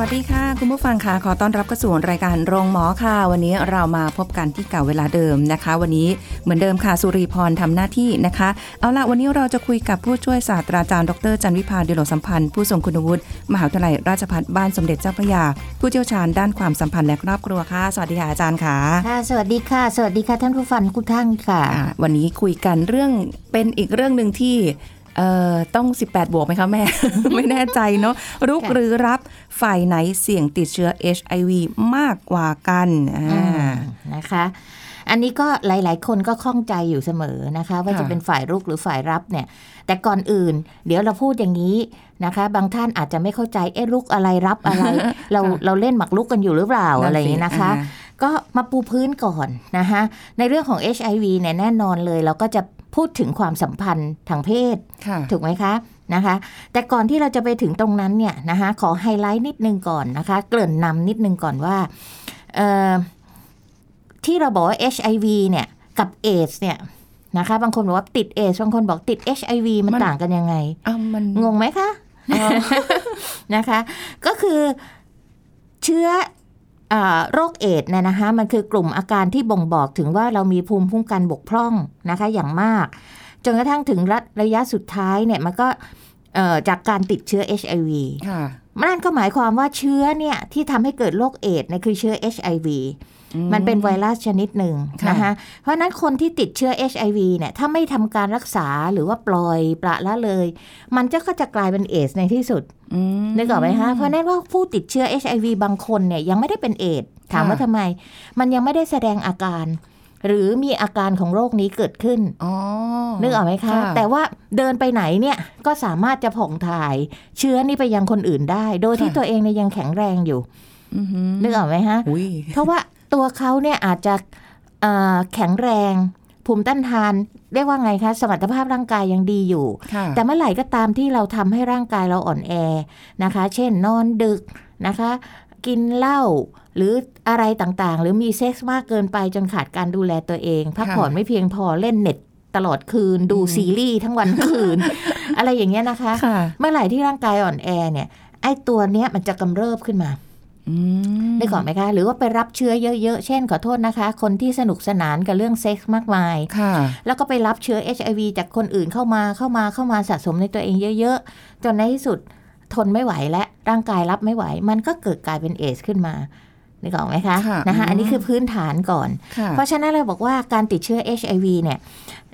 วัสดีค่ะ คุณผู้ฟังค่ะขอต้อนรับเข้าสู่รายการโรงหมอค่ะ วันนี้เรามาพบกันที่เก่าเวลาเดิมนะคะ วันนี้เหมือนเดิมค่ะสุรีพรทำหน้าที่นะคะ เอาละวันนี้เราจะคุยกับผู้ช่วยศาสตราจารย์ดรจันวิพาดิโลสัมพันธ์ผู้ทรงคุณวุฒิมหาวิทยาลัยราชภัฏบ้านสมเด็จเจ้าพระยา ผู้เชี่ยวชาญด้านความสัมพันธ์และครอบครัวค่ะสวัสดีค่ะอาจารย์ค่ะค่ะสวัสดีค่ะ สวัสดีค่ะท่านผู้ฟังทุกท่านค่ะอะวันนี้คุยกันเรื่องเป็นอีกเรื่องหนึ่งที่ เอ่อต้อง 18 บวกไหมคะแม่ ไม่แน่ใจเนาะรุกค่ะหรือรับฝ่ายไหนเสี่ยงติดเชื้อ HIV มากกว่ากันอ่าอืมนะคะ อันนี้ก็หลาย ๆ คนก็ข้องใจอยู่เสมอนะคะ ว่าค่ะจะเป็นฝ่ายรุกหรือฝ่ายรับเนี่ย แต่ก่อนอื่น เดี๋ยวเราพูดอย่างนี้นะคะ บางท่านอาจจะไม่เข้าใจเอ๊ะรุกอะไรรับอะไร เราเราเล่นหมากรุกกันอยู่หรือเปล่าอะไรอย่างนี้นะคะอ่า ก็มาปูพื้นก่อนนะคะในเรื่องของ HIV เนี่ยแน่นอนเลยเราก็จะพูดถึงความสัมพันธ์ทางเพศค่ะถูกไหมคะนะคะ แต่ก่อนที่เราจะไปถึงตรงนั้นเนี่ยนะคะขอไฮไลท์นิดนึงก่อนนะคะ เกริ่นนำนิดนึงก่อนว่าเอ่อที่เราบอกว่า HIV เนี่ยกับเอสเนี่ยนะคะ บางคนบอกว่าติดเอสบางคนบอกติด HIV มันมันต่างกันยังไงอ้าวมันงงไหมคะ นะคะ ก็คือเชื้ออา โรคเอดส์เนี่ยนะคะมันคือกลุ่มอาการที่บ่งบอกถึงว่าเรามีภูมิคุ้มกันบกพร่องนะคะอย่างมาก จนกระทั่งถึงระระยะสุดท้ายเนี่ยมันก็เอ่อจากการติดเชื้อ HIV ค่ะนั่นก็หมายความว่าเชื้อเนี่ยที่ทำให้เกิดโรคเอดส์เนี่ยคือเชื้อ HIV มันเป็นไวรัสชนิดหนึ่งค่ะนะคะเพราะฉะนั้นคนที่ติดเชื้อ HIV เนี่ยถ้าไม่ทำการรักษาหรือว่าปล่อยปละละเลย มันจะก็จะกลายเป็นเอสในที่สุดอืมนึกออกไหมคะเพราะฉะนั้นว่าผู้ติดเชื้อ HIV บางคนเนี่ยยังไม่ได้เป็นเอดส์ถามค่ะว่าทำไม มันยังไม่ได้แสดงอาการ หรือมีอาการของโรคนี้เกิดขึ้นอ๋อนึกออกไหมคะ แต่ว่าเดินไปไหนเนี่ยก็สามารถจะผ่องถ่าย เชื้อนี่ไปยังคนอื่นได้ โดยที่ค่ะตัวเองเนี่ยยังแข็งแรงอยู่อือหือนึกออกไหมฮะอุ้ยเพราะว่า ตัวเขาเนี่ยอาจจะเอ่อแข็งแรง ภูมิต้านทานเรียกว่าไงคะ สมรรถภาพร่างกายยังดีอยู่ค่ะแต่เมื่อไหร่ก็ตามที่เราทำให้ร่างกายเราอ่อนแอนะคะ เช่นนอนดึกนะคะ กินเหล้าหรืออะไรต่างๆ หรือมีเซ็กส์มากเกินไปจนขาดการดูแลตัวเอง พักผ่อนไม่เพียงพอเล่นเน็ตตลอดคืนดูซีรีส์ทั้งวันทั้งคืน อะไรอย่างเงี้ยนะคะค่ะเมื่อไหร่ที่ร่างกายอ่อนแอเนี่ยไอ้ตัวเนี้ยมันจะกำเริบขึ้นมาอืม ได้ก่อนไหมคะ หรือว่าไปรับเชื้อเยอะๆ เช่นขอโทษนะคะ คนที่สนุกสนานกับเรื่องเซ็กส์มากมายค่ะแล้วก็ไปรับเชื้อ HIV จากคนอื่นเข้ามาเข้ามาเข้ามาสะสมในตัวเองเยอะๆ จนในที่สุดทนไม่ไหวและร่างกายรับไม่ไหว มันก็เกิดกลายเป็นเอสขึ้นมาได้ก่อนไหมคะค่ะนะคะอืมอันนี้คือพื้นฐานก่อนค่ะเพราะฉะนั้นเราบอกว่าการติดเชื้อ HIV เนี่ย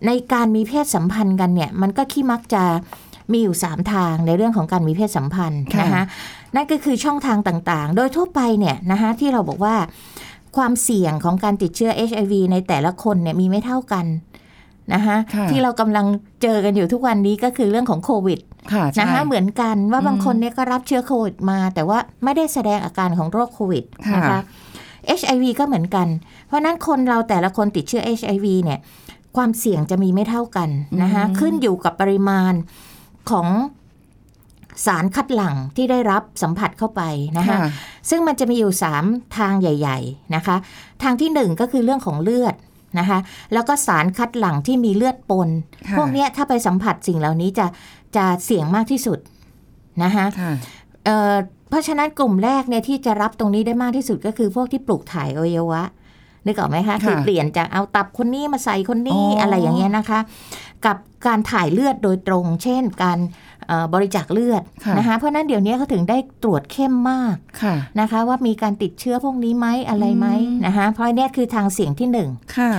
ในการมีเพศสัมพันธ์กันเนี่ยมันก็ขี้มักจะมีอยู่ 3 ทางในเรื่องของการมีเพศสัมพันธ์ค่ะนะคะ นั่นก็คือช่องทางต่างๆ โดยทั่วไปเนี่ยนะคะที่เราบอกว่าความเสี่ยงของการติดเชื้อ HIV ในแต่ละคนเนี่ยมีไม่เท่ากันนะคะค่ะที่เรากำลังเจอกันอยู่ทุกวันนี้ก็คือเรื่องของโควิดค่ะใช่นะคะเหมือนกันว่าอืมบางคนเนี่ยก็รับเชื้อโควิดมา แต่ว่าไม่ได้แสดงอาการของโรคโควิดค่ะนะคะ HIV ก็เหมือนกัน เพราะฉะนั้นคนเราแต่ละคนติดเชื้อ HIV เนี่ยความเสี่ยงจะมีไม่เท่ากันนะคะอืมขึ้นอยู่กับปริมาณของ สารคัดหลั่งที่ได้รับสัมผัสเข้าไปนะคะค่ะซึ่งมันจะมีอยู่ 3 ทางใหญ่ ๆนะคะ ทางที่ 1 ก็คือเรื่องของเลือดนะคะแล้วก็สารคัดหลั่งที่มีเลือดปนค่ะพวกเนี้ยถ้าไปสัมผัสสิ่งเหล่านี้จะจะเสี่ยงมากที่สุดนะคะค่ะเอ่อเพราะฉะนั้นกลุ่มแรกเนี่ยที่จะรับตรงนี้ได้มากที่สุดก็คือพวกที่ปลูกถ่ายอวัยวะนึกออกไหมคะค่ะคือเปลี่ยนจากเอาตับคนนี้มาใส่คนนี้อ๋อออะไรอย่างเงี้ยนะคะ กับการถ่ายเลือดโดยตรง เช่น การเอ่อ บริจาคเลือดค่ะนะคะเพราะฉะนั้นเดี๋ยวนี้เขาถึงได้ตรวจเข้มมากค่ะนะคะ ว่ามีการติดเชื้อพวกนี้ไหมอะไรไหมอืมนะคะเพราะเนี่ยคือทางเสี่ยงที่หนึ่งค่ะ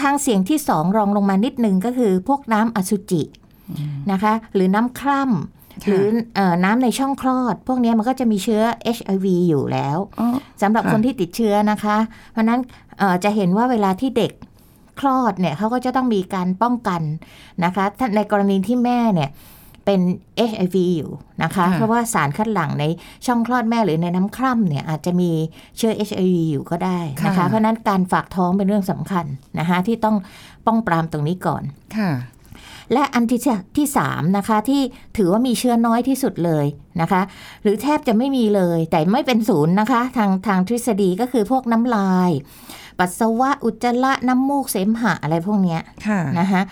ทางเสียงที่สองรองลงมานิดนึงก็คือพวกน้ำอสุจินะคะ หรือน้ำคร่ำหรือเออน้ำในช่องคลอด พวกเนี้ยมันก็จะมีเชื้อ HIV อยู่แล้วอ๋อสำหรับค่ะคนที่ติดเชื้อนะคะ เพราะฉะนั้นเอ่อจะเห็นว่าเวลาที่เด็กคลอดเนี่ยเขาก็จะต้องมีการป้องกันนะคะถ้าในกรณีที่แม่เนี่ย เป็น HIV อยู่นะคะค่ะเพราะว่าสารคัดหลั่งในช่องคลอดแม่หรือในน้ำคร่ำเนี่ยอาจจะมีเชื้อ HIV อยู่ก็ได้นะคะ เพราะฉะนั้นการฝากท้องเป็นเรื่องสำคัญนะคะที่ต้องป้องปรามตรงนี้ก่อนค่ะและอันที่ที่สามนะคะที่ถือว่ามีเชื้อน้อยที่สุดเลยนะคะ หรือแทบจะไม่มีเลยแต่ไม่เป็นศูนย์นะคะ ทางทางทฤษฎีก็คือพวกน้ำลาย ปัสสาวะอุจจาระน้ำมูกเสมหะอะไรพวกเนี้ยค่ะนะคะ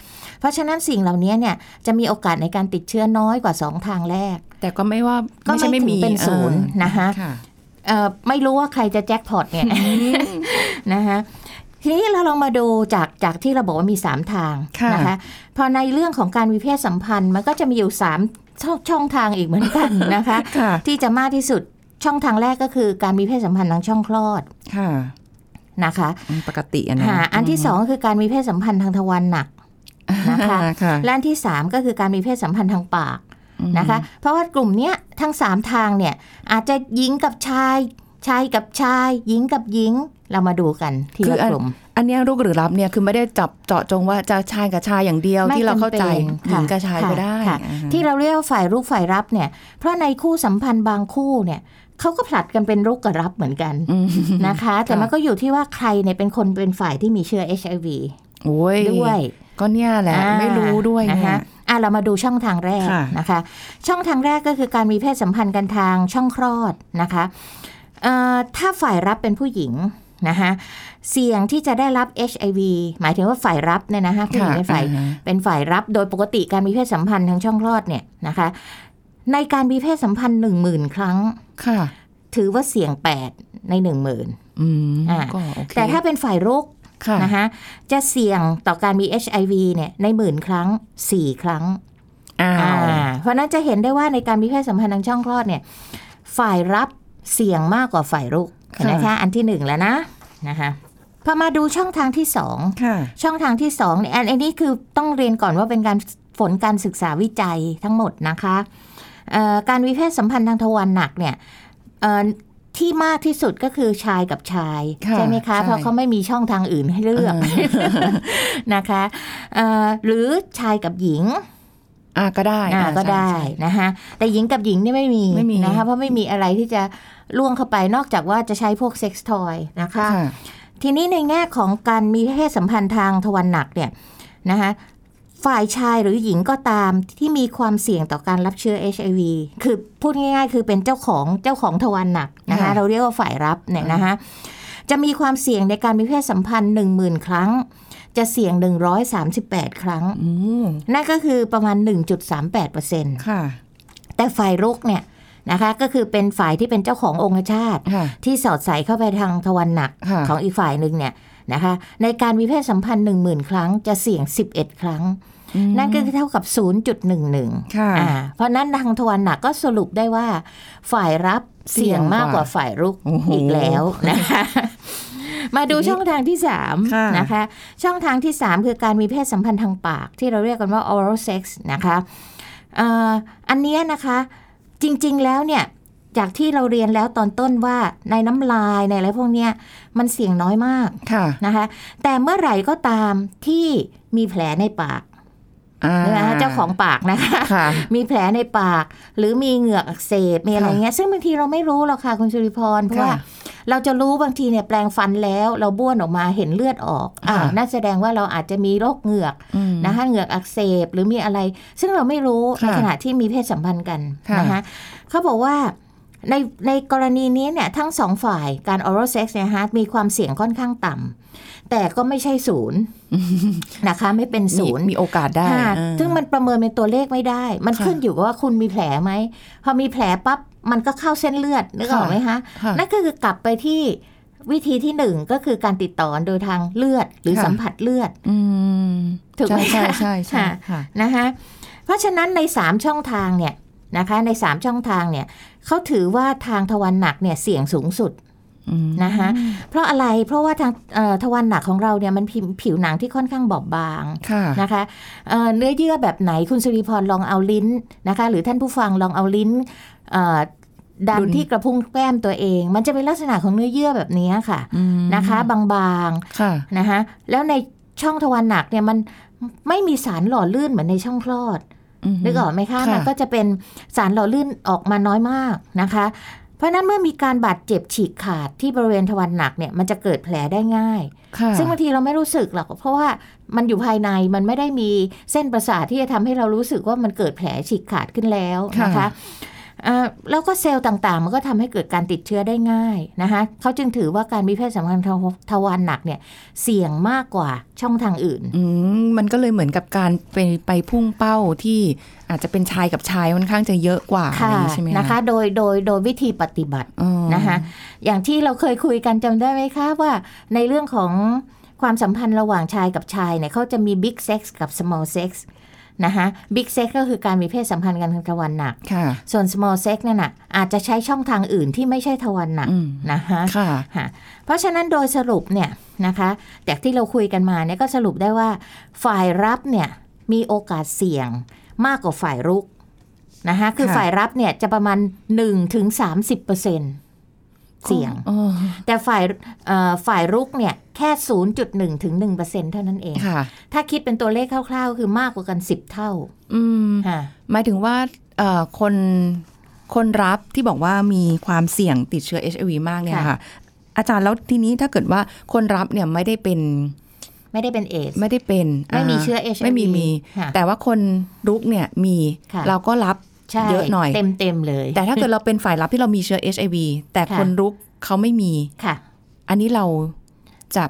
เพราะฉะนั้นสิ่งเหล่านี้เนี่ยจะมีโอกาสในการติดเชื้อน้อยกว่า 2 ทางแรก แต่ก็ไม่ว่าก็ไม่ใช่ไม่ไม่ถึงมีเป็นศูนย์เออนะคะค่ะเอ่อไม่รู้ว่าใครจะแจ็คพอตเนี่ยนะคะทีนี้เราลองมาดูจากจากที่เราบอกว่ามี 3 ทางค่ะนะคะพอในเรื่องของการมีเพศสัมพันธ์มันก็จะมีอยู่3ช่องช่องทางอีกเหมือนกันนะคะค่ะที่จะมากที่สุดช่องทางแรกก็คือการมีเพศสัมพันธ์ทางช่องคลอดค่ะ นะคะอืมปกติอะนะหาอันที่สองก็คือการมีเพศสัมพันธ์ทางทวารหนักนะคะค่ะและอันที่3ก็คือการมีเพศสัมพันธ์ทางปากนะคะ เพราะว่ากลุ่มเนี้ยทั้ง3ทางเนี่ยอาจจะหญิงกับชายชายกับชาย หญิงกับหญิงเรามาดูกันทีคือละอันกลุ่มอันเนี้ยลูกหรือรับเนี่ยคือไม่ได้จับเจาะจงว่าจะชายกับชายอย่างเดียวไม่ที่เราเข้าใจจำเป็นหญิงค่ะกับชายก็ได้ค่ะอ่าฮะที่เราเรียกว่าฝ่ายรุกฝ่ายรับเนี่ยเพราะในคู่สัมพันธ์บางคู่เนี่ย เขาก็ผลัดกันเป็นรุกกับรับเหมือนกันอืมนะคะ แต่ค่ะมันก็อยู่ที่ว่าใครเนี่ยเป็นคนเป็นฝ่ายที่มีเชื้อ HIV โอ้ยด้วย ก็เนี่ยแหละอ่าไม่รู้ด้วยนะเนี่คะยอะเรามาดูช่องทางแรกค่ะนะคะ ช่องทางแรกก็คือการมีเพศสัมพันธ์กันทางช่องคลอดนะคะเอ่อถ้าฝ่ายรับเป็นผู้หญิงนะคะเสี่ยงที่จะได้รับ HIV หมายถึงว่าฝ่ายรับเนี่ยนะคะผู้หญิงเป็นฝ่ายอ่าฮะเป็นฝ่ายรับโดยปกติการมีเพศสัมพันธ์ทางช่องคลอดเนี่ยนะคะ ในการมีเพศสัมพันธ์หนึ่งหมื่นครั้ง ค่ะ ถือว่าเสี่ยงแปดในหนึ่งหมื่นอืมอ่าก็โอเคแต่ถ้าเป็นฝ่ายรุกค่ะนะคะจะเสี่ยงต่อการมี HIV เนี่ยในหมื่นครั้ง4ครั้งอ้าวอ่าเพราะฉะนั้นจะเห็นได้ว่าในการมีเพศสัมพันธ์ทางช่องคลอดเนี่ย ฝ่ายรับเสี่ยงมากกว่าฝ่ายรุกนะคะอันที่หนึ่งแล้วนะนะคะพอมาดูช่องทางที่สองค่ะช่องทางที่สองเนี่ยอันอันนี้คือต้องเรียนก่อนว่าเป็นการผลการศึกษาวิจัยทั้งหมดนะคะเอ่อ การมีเพศสัมพันธ์ทางทวารหนักเนี่ยเอ่อที่มากที่สุดก็คือชายกับชายค่ะใช่ไหมคะใช่เพราะเขาไม่มีช่องทางอื่นให้เลือกนะคะเอ่อหรือชายกับหญิงอ่าก็ได้อ่าอ่าก็ได้ใช่นะคะแต่หญิงกับหญิงนี่ไม่มีไม่มีนะคะเพราะไม่มีอะไรที่จะล่วงเข้าไปนอกจากว่าจะใช้พวกเซ็กซ์ทอยนะคะค่ะทีนี้ในแง่ของการมีเพศสัมพันธ์ทางทวารหนักเนี่ยนะคะ ฝ่ายชายหรือหญิงก็ตามที่มีความเสี่ยงต่อการรับเชื้อ HIV คือพูดง่ายๆ คือเป็นเจ้าของเจ้าของทวารหนักนะคะค่ะเราเรียกว่าฝ่ายรับเนี่ยนะคะจะมีความเสี่ยงในการมีเพศสัมพันธ์ 1 0,000 ครั้ง จะเสี่ยง 138 ครั้งอืมนั่นก็คือประมาณ 1.38%ค่ะ แต่ฝ่ายรุกเนี่ยนะคะก็คือเป็นฝ่ายที่เป็นเจ้าขององคชาตค่ะที่สอดใส่เข้าไปทางทวารหนักค่ะของอีกฝ่ายหนึ่งเนี่ยนะคะในการมีเพศสัมพันธ์ 1 0,000 ครั้งจะเสี่ยง 11 ครั้ง นั่นก็คือเท่ากับ 0.11ค่ะอ่าเพราะนั้นทางทวารหนักก็สรุปได้ว่า ฝ่ายรับเสี่ยงมากกว่าฝ่ายรุกโอ้โหอีกแล้วนะคะมาดูช่องทางที่ค่ะ3นะคะ ช่องทางที่ 3 คือการมีเพศสัมพันธ์ทางปาก ที่เราเรียกกันว่า oral sex นะคะเอ่ออันเนี้ยนะคะจริงๆแล้วเนี่ยจากที่เราเรียนแล้วตอนต้นว่าในน้ำลายในอะไรพวกเนี้ยมันเสี่ยงน้อยมากค่ะนะคะ แต่เมื่อไหร่ก็ตามที่มีแผลในปากอ่า นะคะเจ้าของปากนะคะค่ะมีแผลในปาก หรือมีเหงือกอักเสบมีอะไรเงี้ยซึ่งบางทีเราไม่รู้หรอกค่ะคุณสุริพรเพราะว่าค่ะเราจะรู้บางทีเนี่ยแปลงฟันแล้วเราบ้วนออกมาเห็นเลือดออกอ่าค่ะน่าแสดงว่าเราอาจจะมีโรคเหงือกอืมนะคะเหงือกอักเสบหรือมีอะไร ซึ่งเราไม่รู้ในค่ะขณะที่มีเพศสัมพันธ์กันค่ะนะคะเขาบอกว่า ในในกรณีนี้เนี่ยทั้งสองฝ่ายการ oral sex เนี่ยฮะมีความเสี่ยงค่อนข้างต่ำแต่ก็ไม่ใช่ศูนย์นะคะ ไม่เป็นศูนย์มีมีโอกาสได้ค่ะอ่าซึ่งมันประเมินเป็นตัวเลขไม่ได้ มันค่ะขึ้นอยู่กับว่าคุณมีแผลไหม พอมีแผลปั๊บมันก็เข้าเส้นเลือดนึกออกไหมคะค่ะนั่นก็คือกลับไปที่วิธีที่หนึ่งก็คือการติดต่อโดยทางเลือดหรือค่ะสัมผัสเลือดอืมถูกไหมใช่คะใช่ใช่ใช่ค่ะค่ะนะคะเพราะฉะนั้นใน3ช่องทางเนี่ย นะคะใน 3 ช่องทางเนี่ยเขาถือว่าทางทวารหนักเนี่ยเสี่ยงสูงสุดอืมนะคะเพราะอะไรเพราะว่าทางเอ่อทวารหนักของเราเนี่ยมันผิวผิวหนังที่ค่อนข้างบอบบางค่ะนะคะเอ่อเนื้อเยื่อแบบไหนคุณสุริพรลองเอาลิ้นนะคะหรือท่านผู้ฟังลองเอาลิ้นเอ่อดันดุลที่กระพุ้งแก้มตัวเอง มันจะเป็นลักษณะของเนื้อเยื่อแบบนี้ค่ะอืมนะคะ บางค่ะๆนะคะแล้วในช่องทวารหนักเนี่ยมันไม่มีสารหล่อลื่นเหมือนในช่องคลอดม นึกออกไหมคะค่ะมันก็จะเป็นสารหล่อลื่นออกมาน้อยมากนะคะ เพราะฉะนั้นเมื่อมีการบาดเจ็บฉีกขาดที่บริเวณทวารหนักเนี่ยมันจะเกิดแผลได้ง่ายค่ะซึ่งบางทีเราไม่รู้สึกหรอกเพราะว่ามันอยู่ภายในมันไม่ได้มีเส้นประสาทที่จะทำให้เรารู้สึกว่ามันเกิดแผลฉีกขาดขึ้นแล้วนะคะเอ่อ แล้วก็เซลล์ต่างๆ มันก็ทำให้เกิดการติดเชื้อได้ง่ายนะคะเขาจึงถือว่าการมีเพศสัมพันธ์ทวารหนักเนี่ยเสี่ยงมากกว่าช่องทางอื่นอืมมันก็เลยเหมือนกับการไปไปพุ่งเป้าที่อาจจะเป็นชายกับชายค่อนข้างจะเยอะกว่าอะไรค่ะอย่างนี้ใช่ไหมนะคะ โดยโดยโดยวิธีปฏิบัติอ๋อนะคะอย่างที่เราเคยคุยกันจำได้ไหมคะว่าในเรื่องของความสัมพันธ์ระหว่างชายกับชายเนี่ยเขาจะมี big sex กับ small sex นะคะ big sex ก็คือการมีเพศสัมพันธ์กันทางทวารหนักค่ะส่วน small sex นั่นน่ะอาจจะใช้ช่องทางอื่นที่ไม่ใช่ทวารหนักอืมนะคะค่ะค่ะเพราะฉะนั้นโดยสรุปเนี่ยนะคะจากที่เราคุยกันมาเนี่ยก็สรุปได้ว่า ฝ่ายรับเนี่ยมีโอกาสเสี่ยงมากกว่าฝ่ายรุกนะคะคือค่ะฝ่ายรับเนี่ยจะประมาณ1ถึง30เปอร์เซ็น เสี่ยงอ๋อแต่ฝ่ายเอ่อฝ่ายรุกเนี่ยแค่ 0.1 ถึง 1เปอร์เซ็นเท่านั้นเองค่ะถ้าคิดเป็นตัวเลขคร่าว ๆ คือมากกว่ากัน 10 เท่าอืมค่ะหมายถึงว่าเอ่อคนคนรับที่บอกว่ามีความเสี่ยงติดเชื้อ HIV มากเนี่ยค่ะค่ะ อาจารย์แล้วทีนี้ถ้าเกิดว่าคนรับเนี่ยไม่ได้เป็นไม่ได้เป็นเอสไม่ได้เป็น ไม่มีาเชื้อ HIV ไม่มีมีค่ะแต่ว่าคนรุกเนี่ยมีค่ะเราก็รับใช่ เยอะหน่อยเต็มเต็มๆเลย แต่ถ้าเกิดเราเป็นฝ่ายรับที่เรามีเชื้อ HIV แต่ค่ะคนรุกเขาไม่มีค่ะ อันนี้เราจะ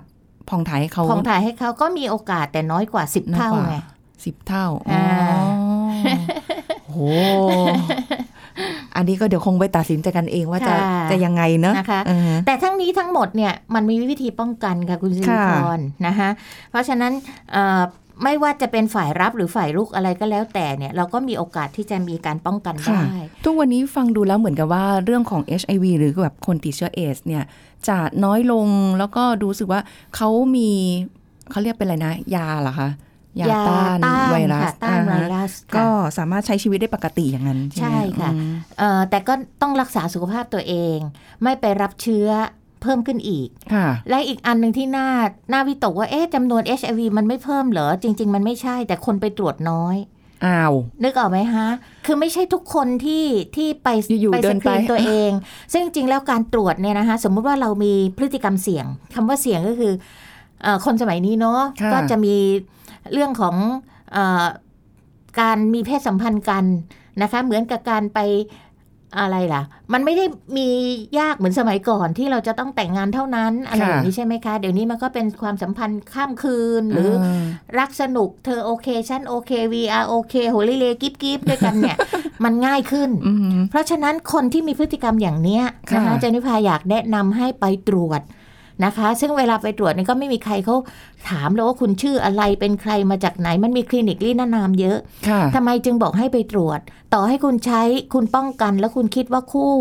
ผ่องถ่ายให้เขาของถ่ายให้เขาก็มีโอกาสแต่น้อยกว่า10น้อยเท่ากว่าไงสิบเท่าอ๋ออ่าโหอันนี้ก็เดี๋ยวคงไปตัดสินใจกันเองว่าจะค่ะจะยังไงเนอะนะคะเออแต่ทั้งนี้ทั้งหมดเนี่ยมันมีวิธีป้องกันค่ะคุณสิริค่ะพรนะคะเพราะฉะนั้นเอ่อ ไม่ว่าจะเป็นฝ่ายรับหรือฝ่ายรุกอะไรก็แล้วแต่เนี่ย เราก็มีโอกาสที่จะมีการป้องกันค่ะได้ ทุกวันนี้ฟังดูแล้วเหมือนกับว่าเรื่องของ HIV หรือแบบคนติดเชื้อเอสเนี่ย จะน้อยลงแล้วก็ดูสึกว่าเขามีเขาเรียกเป็นอะไรนะ ยาเหรอคะยาต้านไวรัสค่ะต้านไวอ่าฮะรัส ก็ค่ะสามารถใช้ชีวิตได้ปกติอย่างนั้น ใช่ไหมใช่ค่ะอืมเอ่อแต่ก็ต้องรักษาสุขภาพตัวเอง ไม่ไปรับเชื้อ เพิ่มขึ้นอีกค่ะและอีกอันหนึ่งที่น่าน่าวิตกว่าเอ๊ะจำนวน HIV มันไม่เพิ่มเหรอ จริง ๆ มันไม่ใช่ แต่คนไปตรวจน้อยอ้าวนึกออกไหมฮะ คือไม่ใช่ทุกคนที่ที่ไปอยู่ๆไปเดิสนกรีนไปตัวเอง ซึ่งจริงๆแล้วการตรวจเนี่ยนะคะสมมุติว่าเรามีพฤติกรรมเสี่ยงคำว่าเสี่ยงก็คือเออคนสมัยนี้เนาะค่ะก็จะมีเรื่องของเออการมีเพศสัมพันธ์กันนะคะ เหมือนกับการไป อะไรล่ะ มันไม่ได้มียากเหมือนสมัยก่อนที่เราจะต้องแต่งงานเท่านั้นอะไรอย่างนี้ใช่ไหมคะ เดี๋ยวนี้มันก็เป็นความสัมพันธ์ข้ามคืนหรือารักสนุกเธอโอเคฉันโอเค VR โอเคโฮลิเลกิฟกิฟด้วยกันเนี่ย มันง่ายขึ้นอืมเพราะฉะนั้นคนที่มีพฤติกรรมอย่างเนี้ยนะคะค่ะเจนิพาอยากแนะนำให้ไปตรวจ นะคะ ซึ่งเวลาไปตรวจเนี่ยก็ไม่มีใครเขาถามเลยว่าคุณชื่ออะไรเป็นใครมาจากไหนมันมีคลินิกลี่นานามเยอะค่ะทำไมจึงบอกให้ไปตรวจ ต่อให้คุณใช้คุณป้องกันแล้วคุณคิดว่าคู่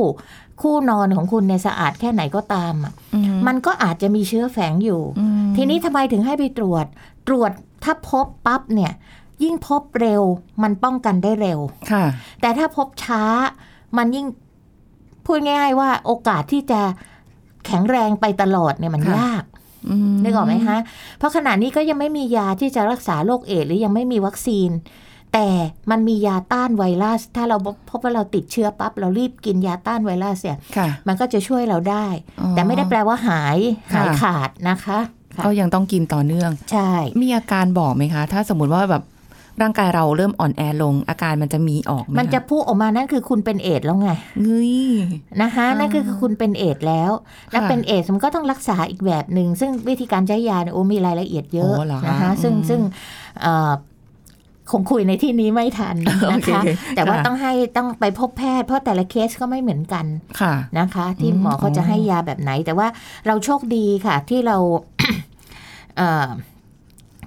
คู่นอนของคุณเนี่ยสะอาดแค่ไหนก็ตามอะอืมมันก็อาจจะมีเชื้อแฝงอยู่อืมทีนี้ทำไมถึงให้ไปตรวจ ตรวจถ้าพบปั๊บเนี่ย ยิ่งพบเร็วมันป้องกันได้เร็วค่ะ แต่ถ้าพบช้ามันยิ่งพูดง่ายๆว่าโอกาสที่จะ แข็งแรงไปตลอดเนี่ยมันค่ะยากอืมนึกออกไหมฮะเพราะขณะนี้ก็ยังไม่มียาที่จะรักษาโรคเอดส์หรือยังไม่มีวัคซีน แต่มันมียาต้านไวรัส ถ้าเราพบว่าเราติดเชื้อปั๊บเรารีบกินยาต้านไวรัสเนี่ยค่ะมันก็จะช่วยเราได้อ๋อแต่ไม่ได้แปลว่าหายหายค่ะขาดนะคะค่ะก็ยังต้องกินต่อเนื่อง ใช่ มีอาการบอกไหมคะ ถ้าสมมติว่าแบบ ร่างกายเราเริ่มอ่อนแอลง อาการมันจะมีออกไหมคมันจะพูดออกมานั่นคือคุณเป็นเอดส์แล้วไงเงยนะคะอ่านั่นั่นคือคุณเป็นเอดส์แล้วแล้วค่ะเป็นเอดส์มันก็ต้องรักษาอีกแบบหนึ่งซึ่งวิธีการใช้ยาเนี่ยโอ้มีรายละเอียดเยอะโอ้เหรอคะนะคะซึ่งอืมซึ่งเอ่อคงคุยในที่นี้ไม่ทันโอนะเคคะ แต่ว่าค่ะต้องให้ต้องไปพบแพทย์เพราะแต่ละเคสก็ไม่เหมือนกันค่ะนะคะ ที่อืมหมอเขาจะอ๋อให้ยาแบบไหน แต่ว่าเราโชคดีค่ะ ที่เราเอ่อ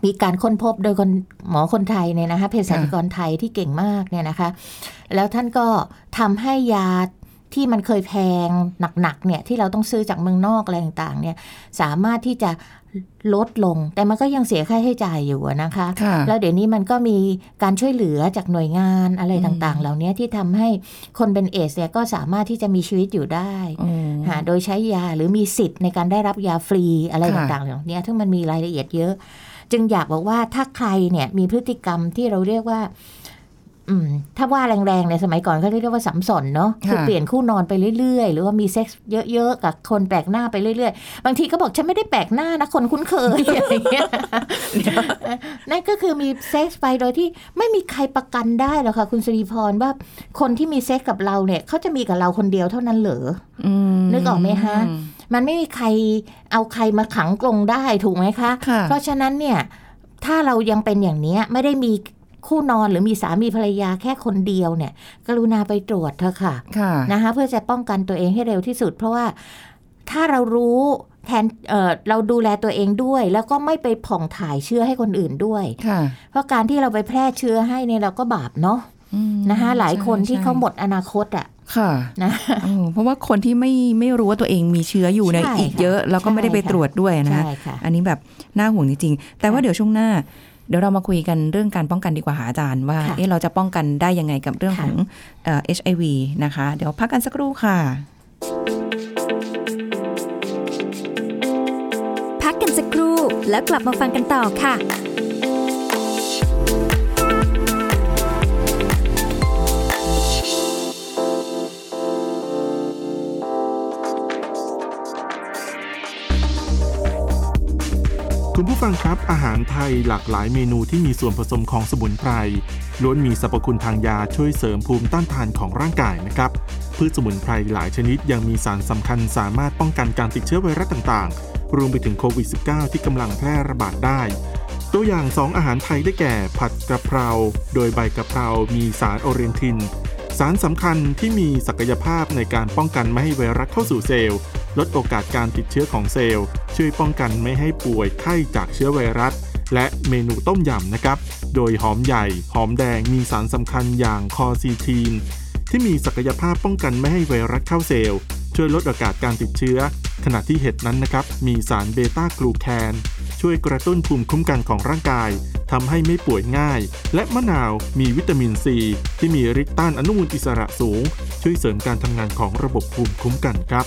มีการค้นพบโดยคนหมอคนไทยเนี่ยนะคะเภสัชกรไทยที่เก่งมากเนี่ยนะคะ แล้วท่านก็ทำให้ยาที่มันเคยแพงหนักๆเนี่ยที่เราต้องซื้อจากเมืองนอกอะไรต่างๆเนี่ยสามารถที่จะลดลง แต่มันก็ยังเสียค่าใช้จ่ายอยู่อะนะคะค่ะแล้วเดี๋ยวนี้มันก็มีการช่วยเหลือจากหน่วยงานอะไรอืมต่างๆ เหล่านี้ที่ทำให้คนเป็นเอดส์เนี่ยก็สามารถที่จะมีชีวิตอยู่ได้โอ้หาโดยใช้ยาหรือมีสิทธิ์ในการได้รับยาฟรีอะไรค่ะต่างๆเหล่านี้ซึ่งมันมีรายละเอียดเยอะ จึงอยากบอกว่าถ้าใครเนี่ยมีพฤติกรรมที่เราเรียกว่า อืม ถ้าว่าแรงๆในสมัยก่อนเขาเรียกว่าสำส่อนเนาะคือค่ะเปลี่ยนคู่นอนไปเรื่อยๆ หรือว่ามีเซ็กซ์เยอะๆกับคนแปลกหน้าไปเรื่อยๆ บางทีก็บอกฉันไม่ได้แปลกหน้านะคนคุ้นเคยอะไรเงี้ยนั่นก็คือมีเซ็กซ์ไปโดยที่ไม่มีใครประกันได้หรอกค่ะ คุณสิริพรว่าคนที่มีเซ็กซ์กับเราเนี่ยเขาจะมีกับเราคนเดียวเท่านั้นเหรออืมนึกออกไหมฮะ มันไม่มีใครเอาใครมาขังกรงได้ถูกไหมคะค่ะเพราะฉะนั้นเนี่ยถ้าเรายังเป็นอย่างเนี้ยไม่ได้มีคู่นอนหรือมีสามีภรรยาแค่คนเดียวเนี่ย กรุณาไปตรวจเถอะค่ะค่ะนะคะเพื่อจะป้องกันตัวเองให้เร็วที่สุด เพราะว่าถ้าเรารู้แทนเอ่อเราดูแลตัวเองด้วย แล้วก็ไม่ไปผ่องถ่ายเชื้อให้คนอื่นด้วยค่ะเพราะการที่เราไปแพร่เชื้อให้เนี่ยเราก็บาปเนาะอืมนะคะหลายคนใช่ที่เขาใช่หมดอนาคตอะ ค่ะนะเออเพราะว่าคนที่ไม่ไม่รู้ว่าตัวเองมีเชื้ออยู่เนี่ยใช่อีกเยอะแล้วก็ไม่ได้ไปใช่ค่ะตรวจด้วยนะใช่ค่ะอันนี้แบบน่าห่วงจริงๆแต่ว่าเดี๋ยวช่วงหน้า เดี๋ยวเรามาคุยกันเรื่องการป้องกันดีกว่าหาอาจารย์ว่าค่ะเอ๊ะเราจะป้องกันได้ยังไงกับเรื่องค่ะของเอ่อ HIV นะคะ เดี๋ยวพักกันสักครู่ค่ะ พักกันสักครู่แล้วกลับมาฟังกันต่อค่ะ คุณผู้ฟังครับอาหารไทยหลากหลายเมนูที่มีส่วนผสมของสมุนไพรล้วนมีสรรพคุณทางยาช่วยเสริมภูมิต้านทานของร่างกายนะครับพืชสมุนไพรหลายชนิดยังมีสารสำคัญสามารถป้องกันการติดเชื้อไวรัสต่างๆ รวมไปถึงโควิด -19 ที่กำลังแพร่ระบาดได้ ตัวอย่าง 2 อาหารไทยได้แก่ ผัดกะเพรา โดยใบกะเพรามีสาร orientin สารสำคัญที่มีศักยภาพในการป้องกันไม่ให้ไวรัสเข้าสู่เซลล์ ลดโอกาสการติดเชื้อของเซลล์ ช่วยป้องกันไม่ให้ป่วยไข้จากเชื้อไวรัส และเมนูต้มยำนะครับ โดยหอมใหญ่ หอมแดงมีสารสำคัญอย่าง quercetin ที่มีศักยภาพป้องกันไม่ให้ไวรัสเข้าเซลล์ ช่วยลดโอกาสการติดเชื้อ ขณะที่เห็ดนั้นนะครับ มีสารเบต้ากลูแคนช่วยกระตุ้นภูมิคุ้มกันของร่างกายทำให้ไม่ป่วยง่าย และมะนาวมีวิตามินซี ที่มีฤทธิ์ต้านอนุมูลอิสระสูง ช่วยเสริมการทำงานของระบบภูมิคุ้มกันครับ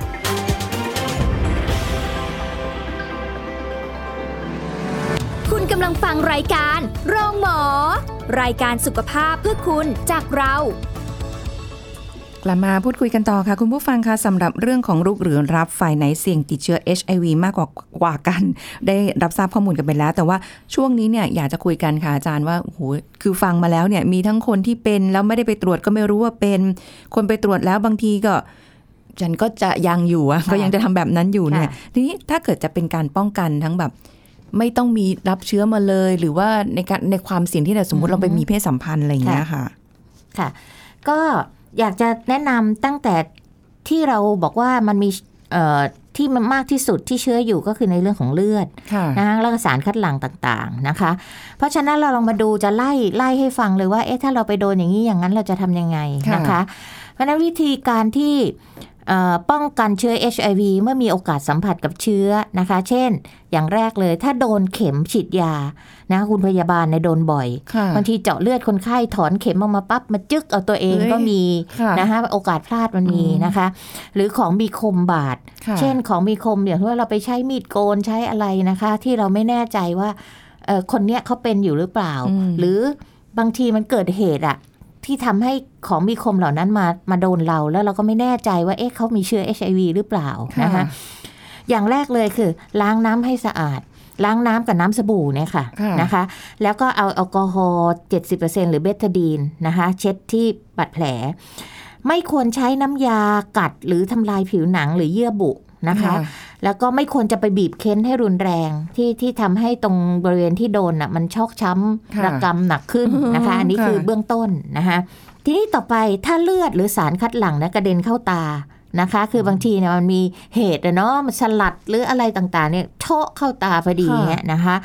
ำลังฟังรายการโรงหมอ รายการสุขภาพเพื่อคุณจากเรา กลับมาพูดคุยกันต่อค่ะ คุณผู้ฟังคะสำหรับเรื่องของลูกหรือรับฝ่ายไหนเสี่ยงติดเชื้อ HIV มากกว่ากว่ากัน ได้รับทราบข้อมูลกันไปแล้ว แต่ว่าช่วงนี้เนี่ยอยากจะคุยกันค่ะอาจารย์ว่าโอ้โหคือฟังมาแล้วเนี่ยมีทั้งคนที่เป็นแล้วไม่ได้ไปตรวจก็ไม่รู้ว่าเป็น คนไปตรวจแล้วบางทีก็ฉันก็จะยังอยู่อะค่ะก็ยังจะทำแบบนั้นอยู่เนี่ยค่ะทีนี้ถ้าเกิดจะเป็นการป้องกันทั้งแบบ ไม่ต้องมีรับเชื้อมาเลย หรือว่าในการในความเสี่ยงที่เราสมมติเราไปมีเพศสัมพันธ์อะไรอย่างเงี้ยค่ะ ค่ะ ก็อยากจะแนะนำตั้งแต่ที่เราบอกว่ามันมีเอ่อที่มันมากที่สุดที่เชื้ออยู่ก็คือในเรื่องของเลือดค่ะนะคะแล้วก็สารคัดหลั่งต่างๆนะคะ เพราะฉะนั้นเราลองมาดูจะไล่ไล่ให้ฟังเลยว่าเอ๊ะถ้าเราไปโดนอย่างนี้อย่างนั้นเราจะทำยังไงนะคะค่ะเพราะฉะนั้นวิธีการที่เอ่อ ป้องกันเชื้อ HIV เมื่อมีโอกาสสัมผัสกับเชื้อนะคะ เช่น อย่างแรกเลยถ้าโดนเข็มฉีดยานะคุณพยาบาลในยโดนบ่อยค่ะบางทีเจาะเลือดคนไข้ถอนเข็มออกมาปั๊บมาจึกเอาตัวเองเอ้ยก็มีค่ะนะคะโอกาสพลาดมันมีอืมนะคะ หรือของมีคมบาดค่ะเช่นของมีคมอย่างที่ว่าเราไปใช้มีดโกนใช้อะไรนะคะ ที่เราไม่แน่ใจว่าเอ่อคนเนี้ยเขาเป็นอยู่หรือเปล่าอืมหรือบางทีมันเกิดเหตุอะ ที่ทำให้ของมีคมเหล่านั้นมามาโดนเราแล้วเราก็ไม่แน่ใจว่าเอ๊ะเขามีเชื้อ HIV หรือเปล่านะคะอย่างแรกเลยคือ ล้างน้ำให้สะอาด ล้างน้ำกับน้ำสบู่เนี่ยค่ะค่ะนะคะ แล้วก็เอาแอลกอฮอล์70%หรือเบตาดีนนะคะ เช็ดที่บาดแผล ไม่ควรใช้น้ำยากัดหรือทำลายผิวหนังหรือเยื่อบุนะคะ แล้วก็ไม่ควรจะไปบีบเค้นให้รุนแรง ที่ที่ทำให้ตรงบริเวณที่โดนน่ะมันชอกช้ำค่ะระกำหนักขึ้นนะคะ อันนี้ค่ะคือเบื้องต้นนะคะทีนี้ต่อไปถ้าเลือดหรือสารคัดหลั่งนะกระเด็นเข้าตานะคะ คือบางทีเนี่ยมันมีเหตุอะเนาะมันสลัดหรืออะไรต่างๆเนี่ยโชะเข้าตาพอดีค่ะเนี่ยนะคะ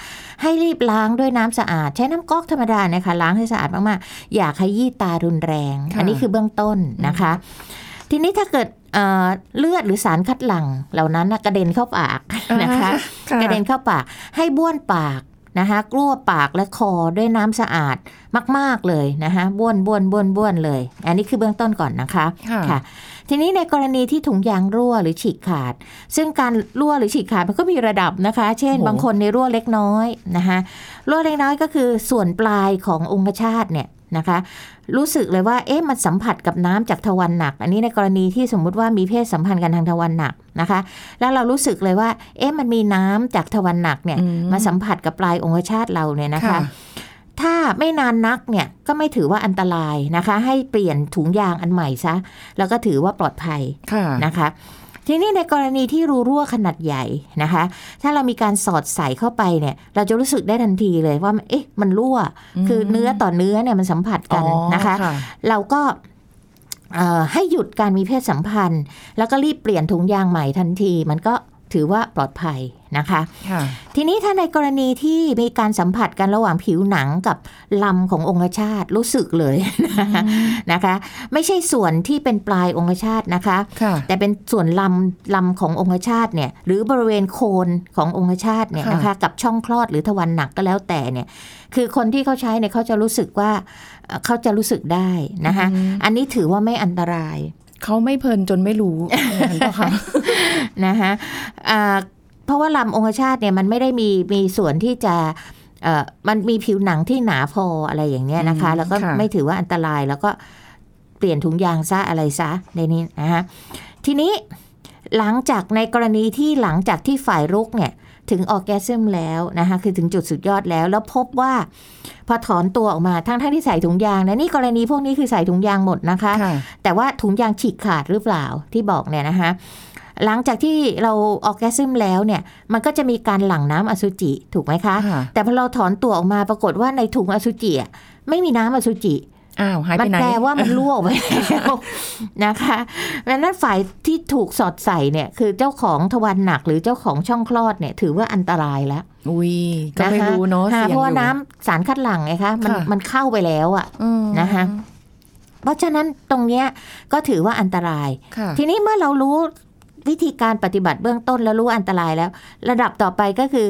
ให้รีบล้างด้วยน้ำสะอาด ใช้น้ำก๊อกธรรมดาเนี่ยค่ะล้างให้สะอาดมากๆ อย่าขยี้ตารุนแรงค่ะอันนี้คือเบื้องต้นนะคะ ทีนี้ถ้าเกิด เอ่อเลือดหรือสารคัดหลั่งเหล่านั้นน่ะกระเด็นเข้าปากนะคะค่ะกระเด็นเข้าปากให้บ้วนปากนะคะกลั้วปากและคอด้วยน้ำสะอาดมาก ๆ เลยนะคะบ้วนบ้วนบ้วนบ้วนเลย อันนี้คือเบื้องต้นก่อนนะคะค่ะ ทีนี้ในกรณีที่ถุงยางรั่วหรือฉีกขาด ซึ่งการรั่วหรือฉีกขาดมันก็มีระดับนะคะ เช่นโอ้โหบางคนในรั่วเล็กน้อยนะคะรั่วเล็กน้อยก็คือส่วนปลายขององคชาตเนี่ยนะคะ รู้สึกเลยว่าเอ๊ะมันสัมผัสกับน้ำจากทวารหนัก อันนี้ในกรณีที่สมมุติว่ามีเพศสัมพันธ์กันทางทวารหนักนะคะ แล้วเรารู้สึกเลยว่า เอ๊ะมันมีน้ำจากทวารหนักเนี่ยอืมมาสัมผัสกับปลายองคชาตเราเนี่ยนะคะค่ะถ้าไม่นานนักเนี่ยก็ไม่ถือว่าอันตรายนะคะ ให้เปลี่ยนถุงยางอันใหม่ซะ แล้วก็ถือว่าปลอดภัยค่ะนะคะ ทีนี้ในกรณีที่รูรั่วขนาดใหญ่นะคะ ถ้าเรามีการสอดใส่เข้าไปเนี่ย เราจะรู้สึกได้ทันทีเลยว่า เอ๊ะ มันรั่ว คือเนื้อต่อเนื้อเนี่ยมันสัมผัสกันอ๋อนะคะ เราก็เอ่อให้หยุดการมีเพศสัมพันธ์ แล้วก็รีบเปลี่ยนถุงยางใหม่ทันที มันก็ ถือว่าปลอดภัยนะคะค่ะทีนี้ถ้าในกรณีที่มีการสัมผัสกันระหว่างผิวหนังกับลำขององคชาตรู้สึกเลยนะคะนะคะไม่ใช่ส่วนที่เป็นปลายองคชาตนะคะค่ะแต่เป็นส่วนลำลำขององคชาตเนี่ยหรือบริเวณโคนขององคชาตเนี่ยค่ะนะคะกับช่องคลอดหรือทวารหนักก็แล้วแต่เนี่ยคือคนที่เขาใช้เนี่ยเขาจะรู้สึกว่าเอ่อเขาจะรู้สึกได้นะคะอันนี้ถือว่าไม่อันตราย เขาไม่เพลินจนไม่รู้อย่างนั้นเปล่าคะนะคะอ่าเพราะว่าลำองคชาตเนี่ยมันไม่ได้มีมีส่วนที่จะเอ่อมันมีผิวหนังที่หนาพออะไรอย่างเงี้ยนะคะอืมแล้วก็ค่ะไม่ถือว่าอันตรายแล้วก็เปลี่ยนถุงยางซะอะไรซะในนี้นะคะทีนี้หลังจากในกรณีที่หลังจากที่ฝ่ายรุกเนี่ย ถึงออแกซึมแล้วนะคะคือถึงจุดสุดยอดแล้ว แล้วพบว่าพอถอนตัวออกมาทั้งทั้งที่ใส่ถุงยางนะนี่กรณีพวกนี้คือใส่ถุงยางหมดนะคะค่ะแต่ว่าถุงยางฉีกขาดหรือเปล่าที่บอกเนี่ยนะคะหลังจากที่เราออกแกซึมแล้วเนี่ย มันก็จะมีการหลั่งน้ำอสุจิถูกไหมคะค่ะแต่พอเราถอนตัวออกมาปรากฏว่าในถุงอสุจิอะไม่มีน้ำอสุจิ อ้าวหายมัไปไหนแปลว่ามันรั่วออกไปแล้วนะคะดังนั้นฝ่ายที่ถูกสอดใส่เนี่ยคือเจ้าของทวารหนักหรือเจ้าของช่องคลอดเนี่ยถือว่าอันตรายแล้วอุ้ยก็ไม่ครู้เนาะค่เสี่ยงเพราะว่าอยู่น้ำสารคัดหลั่งไงคะมันค่ะมันเข้าไปแล้วอะอืมนะคะเพราะฉะนั้นตรงเนี้ยก็ถือว่าอันตรายค่ะทีนี้เมื่อเรารู้วิธีการปฏิบัติเบื้องต้นแล้วรู้อันตรายแล้ว ระดับต่อไปก็คือ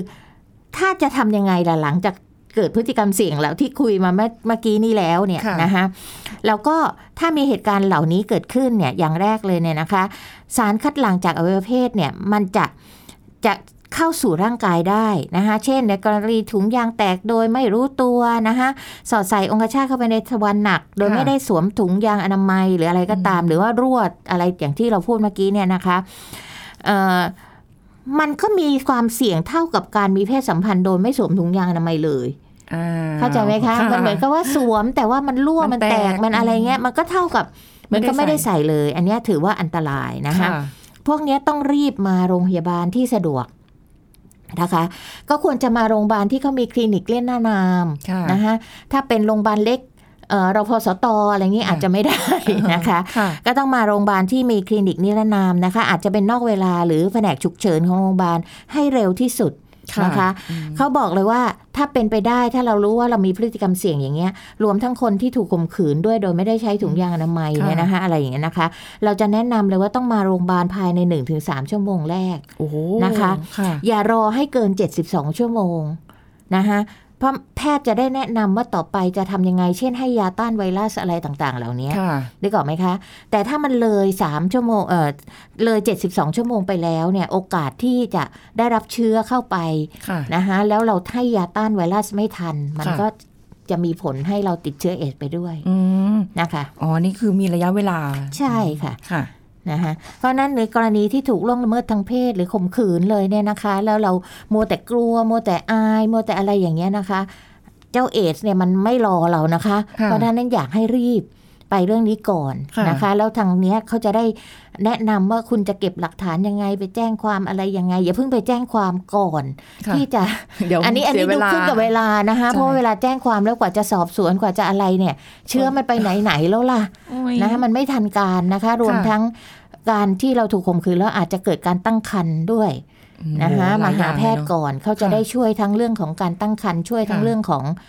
ถ้าจะทำยังไงล่ะหลังจาก เกิดพฤติกรรมเสี่ยงแล้วที่คุยมาเมื่อเมื่อกี้นี้แล้วเนี่ยค่ะนะคะแล้วก็ถ้ามีเหตุการณ์เหล่านี้เกิดขึ้นเนี่ยอย่างแรกเลยเนี่ยนะคะ สารคัดหลั่งจากอวัยวะเพศเนี่ยมันจะจะเข้าสู่ร่างกายได้นะคะ เช่นในกรณีถุงยางแตกโดยไม่รู้ตัวนะคะสอดใส่องคชาตเข้าไปในทวารหนัก โดยค่ะไม่ได้สวมถุงยางอนามัยหรืออะไรก็ตาม หรือว่ารั่วอะไรอย่างที่เราพูดเมื่อกี้เนี่ยนะคะเอ่อมันก็มีความเสี่ยงเท่ากับการมีเพศสัมพันธ์โดยไม่สวมถุงยางอนามัยเลยอ้ว เข้าใจไหมคะมันเหมือนกับว่าสวมแต่ว่ามันรั่วมัมันนแตแตกกมันอะไรเงี้ยมันก็เท่ากับไม่มันได้ก็ไม่ได้ใส่ใส่เลย อันเนี้ยถือว่าอันตรายนะคะค่ะพวกเนี้ยต้องรีบมาโรงพยาบาลที่สะดวกนะคะก็ควรจะมาโรงพยาบาลที่เขามีคลินิกเล่นหน้านามค่ะนะคะถ้าเป็นโรงพยาบาลเล็กเอ่อรพสตอะไรเงี้ยอาจจะไม่ได้นะคะค่ะก็ต้องมาโรงพยาบาลที่มีคลินิกนิรนามนะคะ อาจจะเป็นนอกเวลาหรือแผนกฉุกเฉินของโรงพยาบาลให้เร็วที่สุดค่ะ นะคะเขาบอกเลยว่าถ้าเป็นไปได้ถ้าเรารู้ว่าเรามีพฤติกรรมเสี่ยงอย่างเงี้ย รวมทั้งคนที่ถูกข่มขืนด้วยโดยไม่ได้ใช้ถุงยางอนามัยค่ะเนี่ยนะคะ อะไรอย่างเงี้ยนะคะ เราจะแนะนำเลยว่าต้องมาโรงพยาบาลภายใน 1-3 ชั่วโมงแรกโอ้โหนะคะค่ะอย่ารอให้เกิน 72 ชั่วโมงนะคะ เพราะแพทย์จะได้แนะนำว่าต่อไปจะทำยังไง เช่นให้ยาต้านไวรัสอะไรต่าง ๆ เหล่านี้ค่ะนึกออกไหมคะ แต่ถ้ามันเลย3ชั่วโมงเออเลย 72 ชั่วโมงไปแล้วเนี่ย โอกาสที่จะได้รับเชื้อเข้าไปค่ะนะคะแล้วเราให้ยาต้านไวรัสไม่ทัน มันค่ะก็จะมีผลให้เราติดเชื้อเอดส์ไปด้วยอืมนะคะ อ๋อ นี่คือมีระยะเวลา ใช่ค่ะค่ะ นะคะเพราะฉะนั้นในกรณีที่ถูกล่วงละเมิดทางเพศหรือข่มขืนเลยเนี่ยนะคะ แล้วเรามัวแต่กลัวมัวแต่อายมัวแต่อะไรอย่างเงี้ยนะคะ เจ้าเอดส์เนี่ยมันไม่รอเรานะคะค่ะเพราะฉะนั้นอยากให้รีบ ไปเรื่องนี้ก่อนค่ะนะคะ แล้วทางเนี้ยเขาจะได้แนะนำว่าคุณจะเก็บหลักฐานยังไง ไปแจ้งความอะไรยังไง อย่าเพิ่งไปแจ้งความก่อนค่ะที่จะเดี๋ยวอันนี้อันนี้เสียดูเวลาขึ้นกับเวลานะคะใช่เพราะว่าเวลาแจ้งความแล้วกว่าจะสอบสวนกว่าจะอะไรเนี่ย เชื้อมันไปไหนไหนๆแล้วล่ะโอ้ยนะคะมันไม่ทันการนะคะ รวมค่ะทั้งการที่เราถูกข่มขืนแล้วอาจจะเกิดการตั้งครรภ์ด้วยนะคะโอ้โมาหาลยแพทย์เนอะก่อนเขาจะค่ะได้ช่วยทั้งเรื่องของการตั้งครรภ์ช่วยทั้งค่ะเรื่องของเอ่อ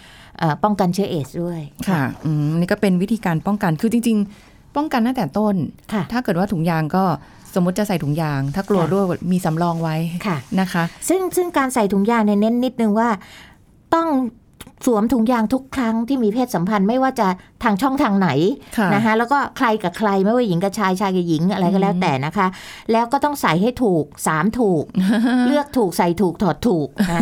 ป้องกันเชื้อเอดส์ด้วยค่ะอืมนี่ก็เป็นวิธีการป้องกันคือจริง ๆ ป้องกันตั้งแต่ต้นค่ะถ้าเกิดว่าถุงยางก็สมมติจะใส่ถุงยาง ถ้ากลัวค่ะรั่วมีสำรองไว้ค่ะนะคะ ซึ่งซึ่งการใส่ถุงยางเนี่ยเน้นนิดนึงว่าต้องสวมถุงยางทุกครั้งที่มีเพศสัมพันธ์ไม่ว่าจะทางช่องทางไหนค่ะนะคะแล้วก็ใครกับใครไม่ว่าหญิงกับชายชายกับหญิงอะไรก็แล้วแต่นะคะ แล้วก็ต้องใส่ให้ถูกสามถูก เลือกถูกใส่ถูกถอดถูกนะ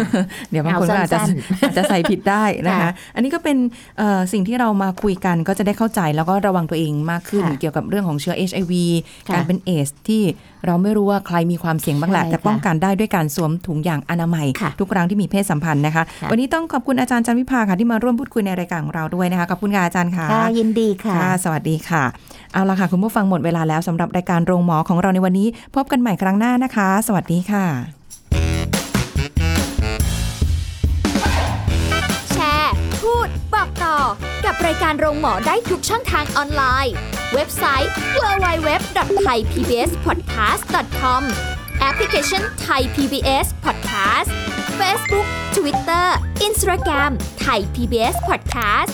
เดี๋ยวบางคนเอาก็อาจจะสั้นอาจจะใส่ผิดได้นะคะค่ะอันนี้ก็เป็นเอ่อสิ่งที่เรามาคุยกันก็จะได้เข้าใจแล้วก็ระวังตัวเองมากขึ้นค่ะเกี่ยวกับเรื่องของเชื้อ HIV ค่ะการเป็นเอสที่เราไม่รู้ว่าใครมีความเสี่ยงบ้างแหละใช่แต่ป้องกันได้ด้วยการสวมถุงยางอนามัยค่ะทุกครั้งที่มีเพศสัมพันธ์นะคะค่ะวันนี้ต้องขอบคุณอาจารย์จันวิภาค่ะที่มาร่วมพูดคุยในรายการของเราด้วยนะคะขอบคุณค่ะอาจารย์ค่ะค่ะ ยินดีค่ะค่ะ สวัสดีค่ะ เอาละค่ะ คุณผู้ฟังหมดเวลาแล้วสำหรับรายการโรงหมอของเราในวันนี้ พบกันใหม่ครั้งหน้านะคะ สวัสดีค่ะ แชร์ พูด บอกต่อ กับรายการโรงหมอได้ทุกช่องทางออนไลน์ เว็บไซต์ www.thaipbspodcast.com แอปพลิเคชัน Thai PBS Podcast Facebook Twitter Instagram Thai PBS Podcast